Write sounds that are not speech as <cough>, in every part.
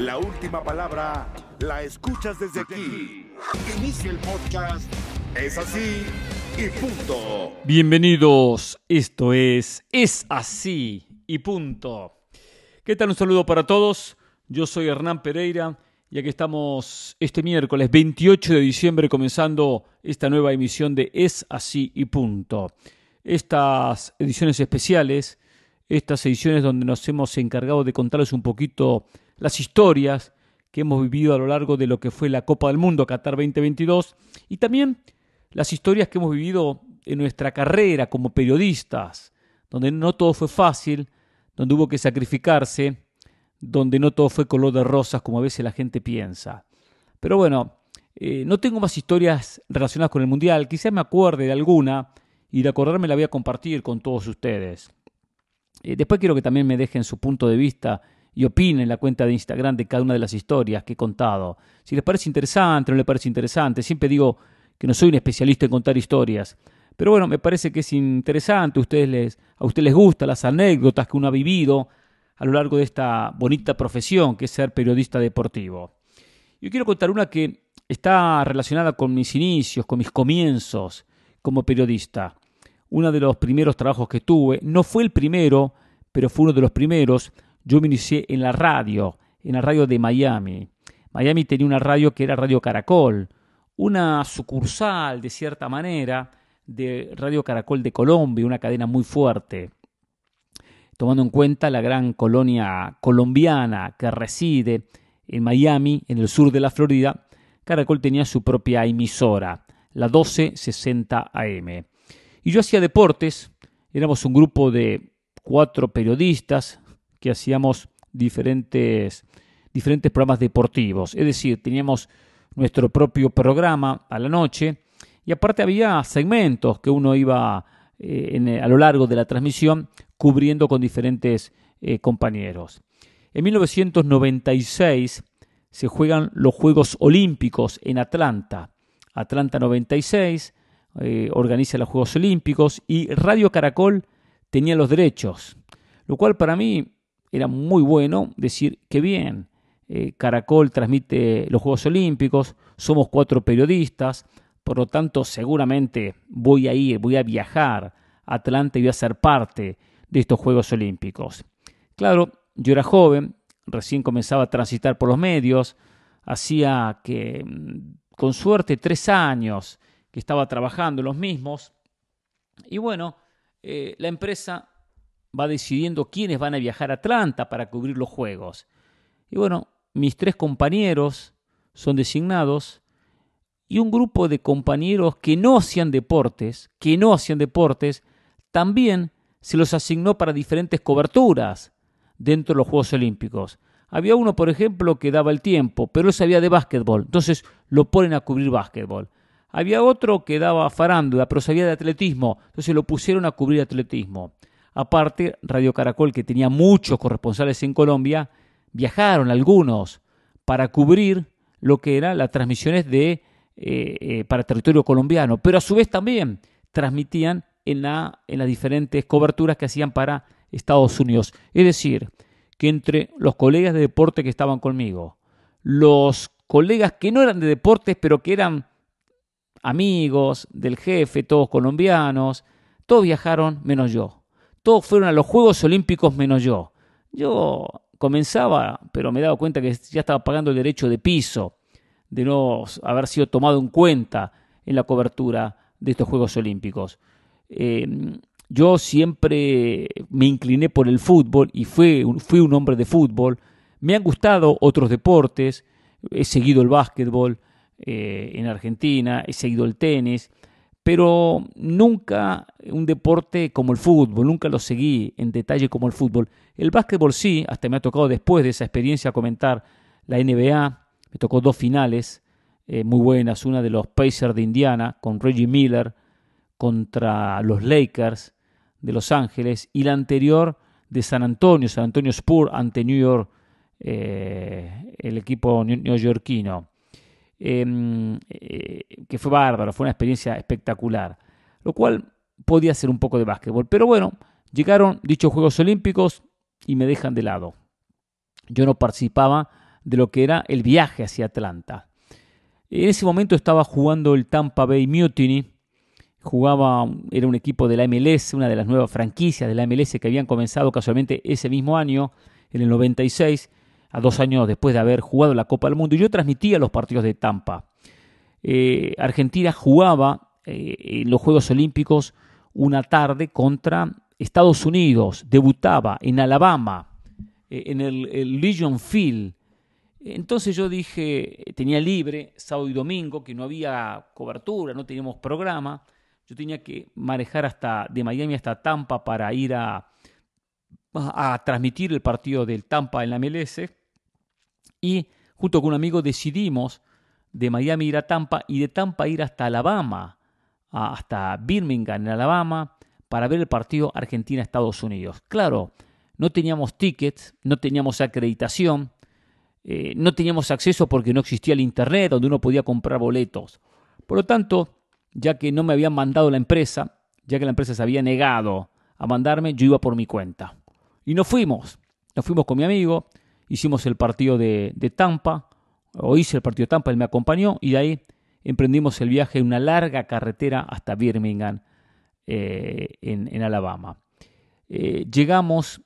La última palabra la escuchas desde aquí. Inicia el podcast. Es así y punto. Bienvenidos, esto es Es así y punto. ¿Qué tal? Un saludo para todos. Yo soy Hernán Pereira y aquí estamos este miércoles 28 de diciembre comenzando esta nueva emisión de Es así y punto. Estas ediciones especiales, estas ediciones donde nos hemos encargado de contarles un poquito las historias que hemos vivido a lo largo de lo que fue la Copa del Mundo Qatar 2022 y también las historias que hemos vivido en nuestra carrera como periodistas, donde no todo fue fácil, donde hubo que sacrificarse, donde no todo fue color de rosas como a veces la gente piensa. Pero bueno, eh, no tengo más historias relacionadas con el Mundial, quizás me acuerde de alguna y de acordarme la voy a compartir con todos ustedes. Eh, después quiero que también me dejen su punto de vista y opinen en la cuenta de Instagram de cada una de las historias que he contado. Si les parece interesante o no les parece interesante, siempre digo que no soy un especialista en contar historias. Pero bueno, me parece que es interesante, ustedes les, a ustedes les gustan las anécdotas que uno ha vivido a lo largo de esta bonita profesión que es ser periodista deportivo. Yo quiero contar una que está relacionada con mis inicios, con mis comienzos como periodista. Uno de los primeros trabajos que tuve, no fue el primero, pero fue uno de los primeros, yo me inicié en la radio, en la radio de Miami. Miami tenía una radio que era Radio Caracol, una sucursal de cierta manera de Radio Caracol de Colombia, una cadena muy fuerte. Tomando en cuenta la gran colonia colombiana que reside en Miami, en el sur de la Florida, Caracol tenía su propia emisora, la 1260 AM. Y yo hacía deportes, éramos un grupo de cuatro periodistas, que hacíamos diferentes, diferentes programas deportivos. Es decir, teníamos nuestro propio programa a la noche y aparte había segmentos que uno iba eh, a lo largo de la transmisión cubriendo con diferentes eh, compañeros. En 1996 se juegan los Juegos Olímpicos en Atlanta. Atlanta 96 eh, organiza los Juegos Olímpicos y Radio Caracol tenía los derechos, lo cual para mí era muy bueno decir que bien, eh, Caracol transmite los Juegos Olímpicos, somos cuatro periodistas, por lo tanto seguramente voy a ir, voy a viajar a Atlanta y voy a ser parte de estos Juegos Olímpicos. Claro, yo era joven, recién comenzaba a transitar por los medios, hacía que, mm, con suerte, tres años que estaba trabajando en los mismos, y bueno, eh, la empresa va decidiendo quiénes van a viajar a Atlanta para cubrir los Juegos. Y bueno, mis tres compañeros son designados y un grupo de compañeros que no hacían deportes, que no hacían deportes, también se los asignó para diferentes coberturas dentro de los Juegos Olímpicos. Había uno, por ejemplo, que daba el tiempo, pero él sabía de básquetbol, entonces lo ponen a cubrir básquetbol. Había otro que daba farándula, pero sabía de atletismo, entonces lo pusieron a cubrir atletismo. Aparte, Radio Caracol, que tenía muchos corresponsales en Colombia, viajaron algunos para cubrir lo que eran las transmisiones de, eh, eh, para territorio colombiano, pero a su vez también transmitían en, la, en las diferentes coberturas que hacían para Estados Unidos. Es decir, que entre los colegas de deporte que estaban conmigo, los colegas que no eran de deportes, pero que eran amigos del jefe, todos colombianos, todos viajaron menos yo. Todos fueron a los Juegos Olímpicos menos yo. Yo comenzaba, pero me he dado cuenta que ya estaba pagando el derecho de piso, de no haber sido tomado en cuenta en la cobertura de estos Juegos Olímpicos. Em, yo siempre me incliné por el fútbol y fui, un hombre de fútbol. Me han gustado otros deportes, he seguido el básquetbol eh, en Argentina, he seguido el tenis, pero nunca un deporte como el fútbol, nunca lo seguí en detalle como el fútbol. El básquetbol sí, hasta me ha tocado después de esa experiencia comentar la NBA, me tocó dos finales eh, muy buenas, una de los Pacers de Indiana con Reggie Miller contra los Lakers de Los Ángeles y la anterior de San Antonio, San Antonio Spurs ante New York, eh, el equipo neoyorquino. Em, eh, que fue bárbaro, fue una experiencia espectacular, lo cual podía ser un poco de básquetbol. Pero bueno, llegaron dichos Juegos Olímpicos y me dejan de lado. Yo no participaba de lo que era el viaje hacia Atlanta. En ese momento estaba jugando el Tampa Bay Mutiny, jugaba, era un equipo de la MLS, una de las nuevas franquicias de la MLS que habían comenzado casualmente ese mismo año, en el 96, a dos años después de haber jugado la Copa del Mundo. Y yo transmitía los partidos de Tampa. Eh, Argentina jugaba eh, en los Juegos Olímpicos una tarde contra Estados Unidos, debutaba en Alabama, eh, en el, Legion Field. Entonces yo dije, tenía libre sábado y domingo, que no había cobertura, no teníamos programa. Yo tenía que manejar hasta de Miami hasta Tampa para ir a, a, transmitir el partido del Tampa en la MLS. Y junto con un amigo decidimos de Miami ir a Tampa y de Tampa ir hasta Alabama, hasta Birmingham en Alabama, para ver el partido Argentina-Estados Unidos. Claro, no teníamos tickets, no teníamos acreditación, eh, no teníamos acceso porque no existía el Internet donde uno podía comprar boletos. Por lo tanto, ya que no me habían mandado la empresa, ya que la empresa se había negado a mandarme, yo iba por mi cuenta. Y nos fuimos, nos fuimos con mi amigo, hicimos el partido de, Tampa, o hice el partido de Tampa, él me acompañó y de ahí emprendimos el viaje una larga carretera hasta Birmingham, eh, en, Alabama. Eh, llegamos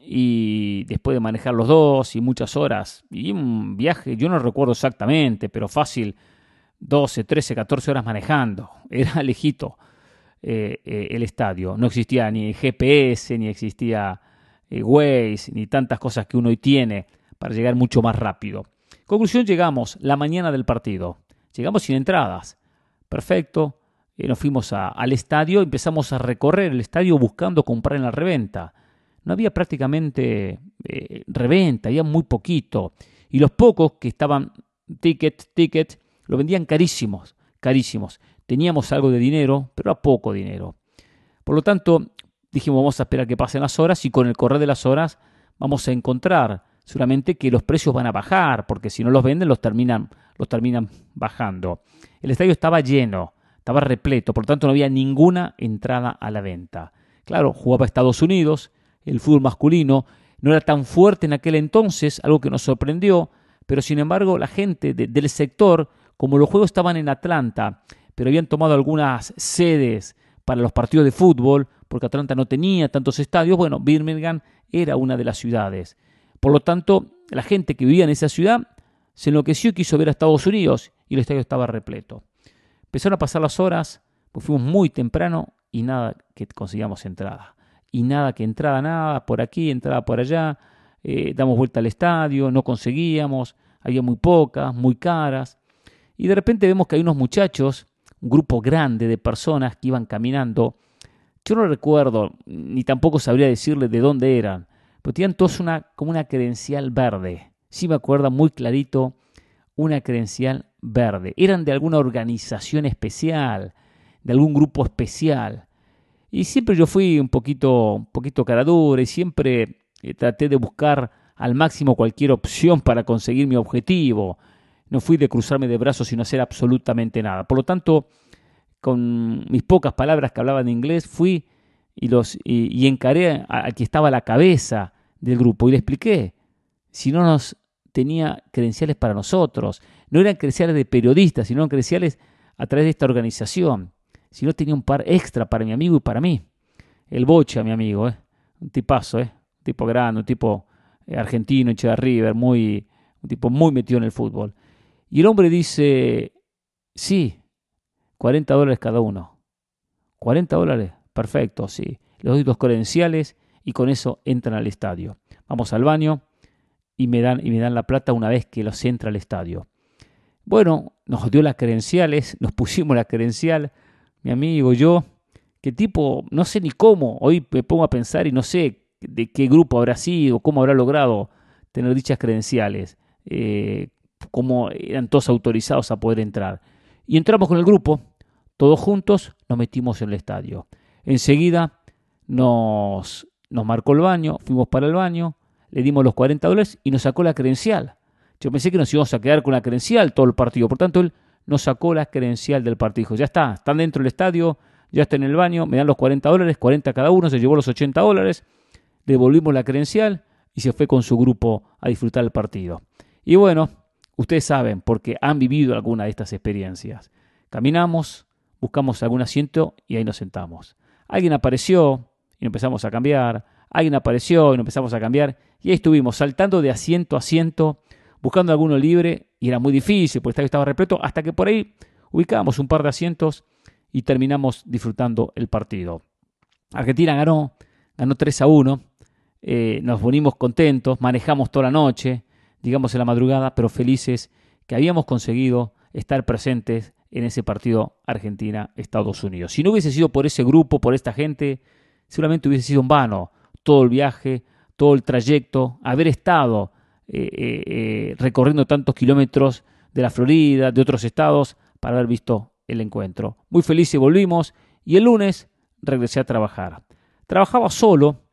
y después de manejar los dos y muchas horas, y un viaje, yo no recuerdo exactamente, pero fácil, 12, 13, 14 horas manejando, <laughs> era lejito eh, el estadio, no existía ni GPS, ni existía eh, ni tantas cosas que uno hoy tiene para llegar mucho más rápido. Conclusión, llegamos la mañana del partido. Llegamos sin entradas. Perfecto. Eh, nos fuimos al estadio, empezamos a recorrer el estadio buscando comprar en la reventa. No había prácticamente eh, reventa, había muy poquito. Y los pocos que estaban ticket, ticket, lo vendían carísimos, carísimos. Teníamos algo de dinero, pero a poco dinero. Por lo tanto, dijimos vamos a esperar que pasen las horas y con el correr de las horas vamos a encontrar solamente que los precios van a bajar, porque si no los venden los terminan, los terminan bajando. El estadio estaba lleno, estaba repleto, por lo tanto no había ninguna entrada a la venta. Claro, jugaba Estados Unidos, el fútbol masculino no era tan fuerte en aquel entonces, algo que nos sorprendió, pero sin embargo la gente del sector, como los juegos estaban en Atlanta, pero habían tomado algunas sedes para los partidos de fútbol, porque Atlanta no tenía tantos estadios, bueno, Birmingham era una de las ciudades. Por lo tanto, la gente que vivía en esa ciudad se enloqueció y quiso ver a Estados Unidos y el estadio estaba repleto. Empezaron a pasar las horas, pues fuimos muy temprano y nada que conseguíamos entrada. Y nada que entrada, nada, por aquí, entrada por allá, eh, damos vuelta al estadio, no conseguíamos, había muy pocas, muy caras. Y de repente vemos que hay unos muchachos, grupo grande de personas que iban caminando yo no recuerdo, ni tampoco sabría decirle de dónde eran, pero tenían todos una, como una credencial verde. Sí me acuerdo muy clarito una credencial verde. Eran de alguna organización especial, de algún grupo especial. Y siempre yo fui un poquito, un poquito caradura y siempre eh, traté de buscar al máximo cualquier opción para conseguir mi objetivo. No fui de cruzarme de brazos sin hacer absolutamente nada. Por lo tanto, con mis pocas palabras que hablaba en inglés, fui y, los, y, encaré a, que estaba a la cabeza del grupo y le expliqué si no nos tenía credenciales para nosotros, no eran credenciales de periodistas, sino credenciales a través de esta organización, si no tenía un par extra para mi amigo y para mí. El Bocha, mi amigo, ¿eh? un tipazo, ¿eh? un tipo grande, un tipo eh, argentino, hincha River, muy, un tipo muy metido en el fútbol. Y el hombre dice, sí, 40 dólares cada uno. 40 dólares, perfecto, sí. Les doy dos credenciales y con eso entran al estadio. Vamos al baño y me dan, y me dan la plata una vez que los entra al estadio. Bueno, nos dio las credenciales, nos pusimos la credencial, mi amigo, yo, qué tipo, no sé ni cómo, hoy me pongo a pensar y no sé de qué grupo habrá sido, cómo habrá logrado tener dichas credenciales, eh, cómo eran todos autorizados a poder entrar. Y entramos con el grupo, todos juntos nos metimos en el estadio. Enseguida nos, nos marcó el baño, fuimos para el baño, le dimos los 40 dólares y nos sacó la credencial. Yo pensé que nos íbamos a quedar con la credencial todo el partido. Por tanto, él nos sacó la credencial del partido. Dijo, ya está, están dentro del estadio, ya está en el baño, me dan los 40 dólares, 40 cada uno, se llevó los 80 dólares, devolvimos la credencial y se fue con su grupo a disfrutar el partido. Y bueno, ustedes saben, porque han vivido alguna de estas experiencias. Caminamos, buscamos algún asiento y ahí nos sentamos. Alguien apareció y empezamos a cambiar. Alguien apareció y empezamos a cambiar. Y ahí estuvimos saltando de asiento a asiento, buscando alguno libre. Y era muy difícil porque estaba repleto. Hasta que por ahí ubicamos un par de asientos y terminamos disfrutando el partido. Argentina ganó, ganó 3 a 1. Eh, nos unimos contentos, manejamos toda la noche, digamos en la madrugada, pero felices que habíamos conseguido estar presentes en ese partido Argentina-Estados Unidos. Si no hubiese sido por ese grupo, por esta gente, seguramente hubiese sido en vano todo el viaje, todo el trayecto, haber estado eh, eh, recorriendo tantos kilómetros de la Florida, de otros estados, para haber visto el encuentro. Muy felices volvimos y el lunes regresé a trabajar. Trabajaba solo,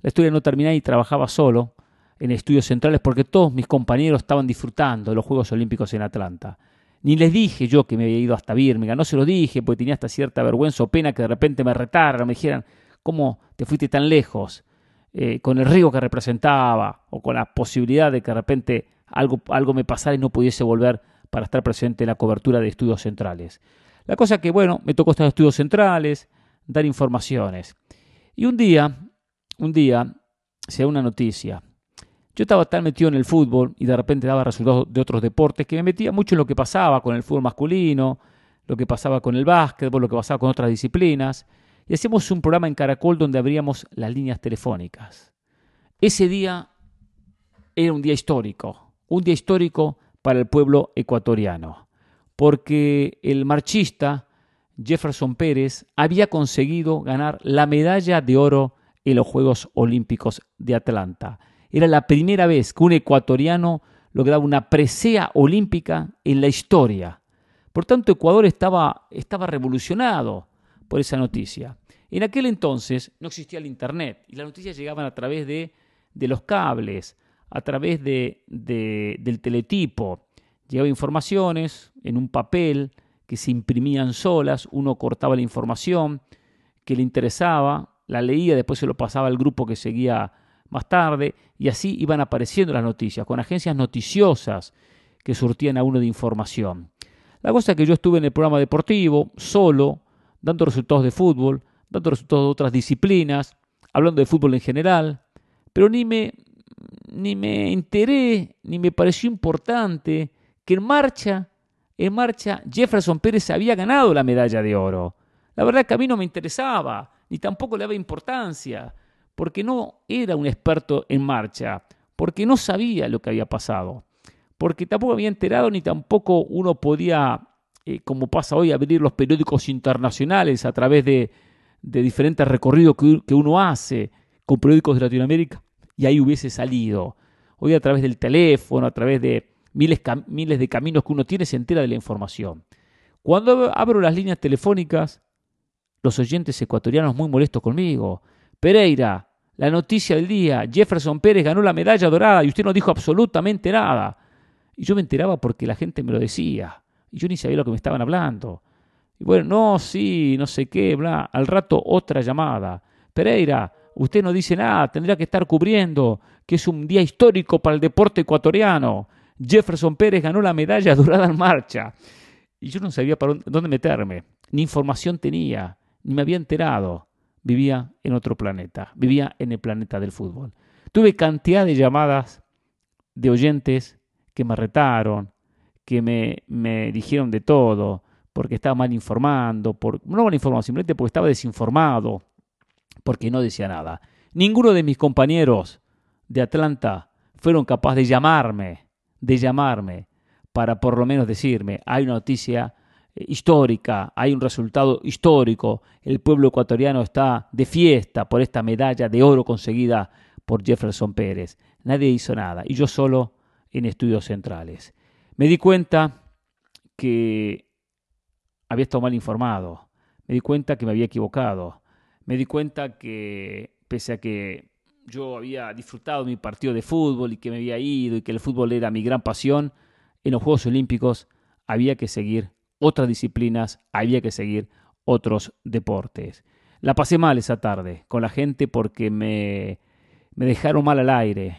la historia no terminaba y trabajaba solo en estudios centrales porque todos mis compañeros estaban disfrutando de los Juegos Olímpicos en Atlanta. Ni les dije yo que me había ido hasta Birmingham, no se lo dije porque tenía hasta cierta vergüenza o pena que de repente me retaran, me dijeran, ¿cómo te fuiste tan lejos? Eh, con el río que representaba o con la posibilidad de que de repente algo, algo me pasara y no pudiese volver para estar presente en la cobertura de estudios centrales. La cosa que, bueno, me tocó estar en estudios centrales, dar informaciones. Y un día, un día, se da una noticia. Yo estaba tan metido en el fútbol y de repente daba resultados de otros deportes que me metía mucho en lo que pasaba con el fútbol masculino, lo que pasaba con el básquetbol, lo que pasaba con otras disciplinas. Y hacíamos un programa en Caracol donde abríamos las líneas telefónicas. Ese día era un día histórico, un día histórico para el pueblo ecuatoriano, porque el marchista Jefferson Pérez había conseguido ganar la medalla de oro en los Juegos Olímpicos de Atlanta. Era la primera vez que un ecuatoriano lograba una presea olímpica en la historia. Por tanto, Ecuador estaba, estaba revolucionado por esa noticia. En aquel entonces no existía el Internet y las noticias llegaban a través de, de los cables, a través de, del teletipo. Llegaban informaciones en un papel que se imprimían solas, uno cortaba la información que le interesaba, la leía, después se lo pasaba al grupo que seguía más tarde, y así iban apareciendo las noticias, con agencias noticiosas que surtían a uno de información. La cosa es que yo estuve en el programa deportivo, solo, dando resultados de fútbol, dando resultados de otras disciplinas, hablando de fútbol en general, pero ni me ni me enteré, ni me pareció importante que en marcha, en marcha, Jefferson Pérez había ganado la medalla de oro. La verdad que a mí no me interesaba, ni tampoco le daba importancia, porque no era un experto en marcha, porque no sabía lo que había pasado, porque tampoco había enterado, ni tampoco uno podía, eh, como pasa hoy, abrir los periódicos internacionales a través de, diferentes recorridos que, que uno hace con periódicos de Latinoamérica y ahí hubiese salido. Hoy a través del teléfono, a través de miles, miles de caminos que uno tiene, se entera de la información. Cuando abro las líneas telefónicas, los oyentes ecuatorianos muy molestos conmigo. Pereira, la noticia del día, Jefferson Pérez ganó la medalla dorada y usted no dijo absolutamente nada. Y yo me enteraba porque la gente me lo decía. Y yo ni sabía lo que me estaban hablando. Y bueno, no, sí, no sé qué, bla. Al rato otra llamada. Pereira, Usted no dice nada, tendría que estar cubriendo que es un día histórico para el deporte ecuatoriano. Jefferson Pérez ganó la medalla dorada en marcha. Y yo no sabía para dónde meterme, ni información tenía, ni me había enterado. Vivía en otro planeta, vivía en el planeta del fútbol. Tuve cantidad de llamadas de oyentes que me retaron, que me, me dijeron de todo, porque estaba mal informando, por, no mal informado, simplemente porque estaba desinformado, porque no decía nada. Ninguno de mis compañeros de Atlanta fueron capaces de llamarme, de llamarme, para por lo menos decirme, hay una noticia histórica, hay un resultado histórico, el pueblo ecuatoriano está de fiesta por esta medalla de oro conseguida por Jefferson Pérez. Nadie hizo nada, y yo solo en estudios centrales. Me di cuenta que había estado mal informado, me di cuenta que me había equivocado, me di cuenta que pese a que yo había disfrutado mi partido de fútbol y que me había ido y que el fútbol era mi gran pasión, en los Juegos Olímpicos había que seguir otras disciplinas, había que seguir otros deportes. La pasé mal esa tarde con la gente porque me, me dejaron mal al aire,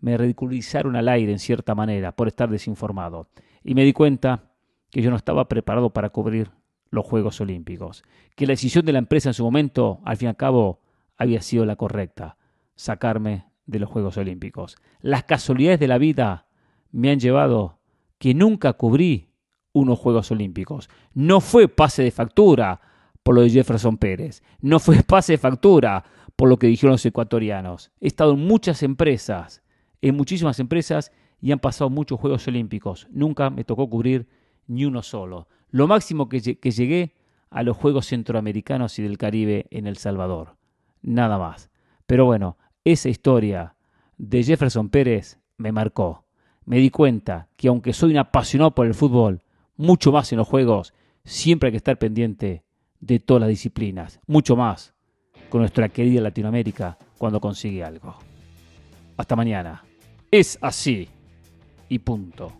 me ridiculizaron al aire en cierta manera por estar desinformado. Y me di cuenta que yo no estaba preparado para cubrir los Juegos Olímpicos, que la decisión de la empresa en su momento, al fin y al cabo, había sido la correcta, sacarme de los Juegos Olímpicos. Las casualidades de la vida me han llevado que nunca cubrí unos Juegos Olímpicos. No fue pase de factura por lo de Jefferson Pérez, no fue <laughs> pase de factura por lo que dijeron los ecuatorianos. He estado en muchas empresas, en muchísimas empresas y han pasado muchos Juegos Olímpicos. Nunca me tocó cubrir ni uno solo. Lo máximo que, llegué a los Juegos Centroamericanos y del Caribe en El Salvador. Nada más. Pero bueno, esa historia de Jefferson Pérez me marcó. Me di cuenta que aunque soy un apasionado por el fútbol, mucho más en los juegos, siempre hay que estar pendiente de todas las disciplinas, mucho más con nuestra querida Latinoamérica cuando consigue algo. Hasta mañana. Es así y punto.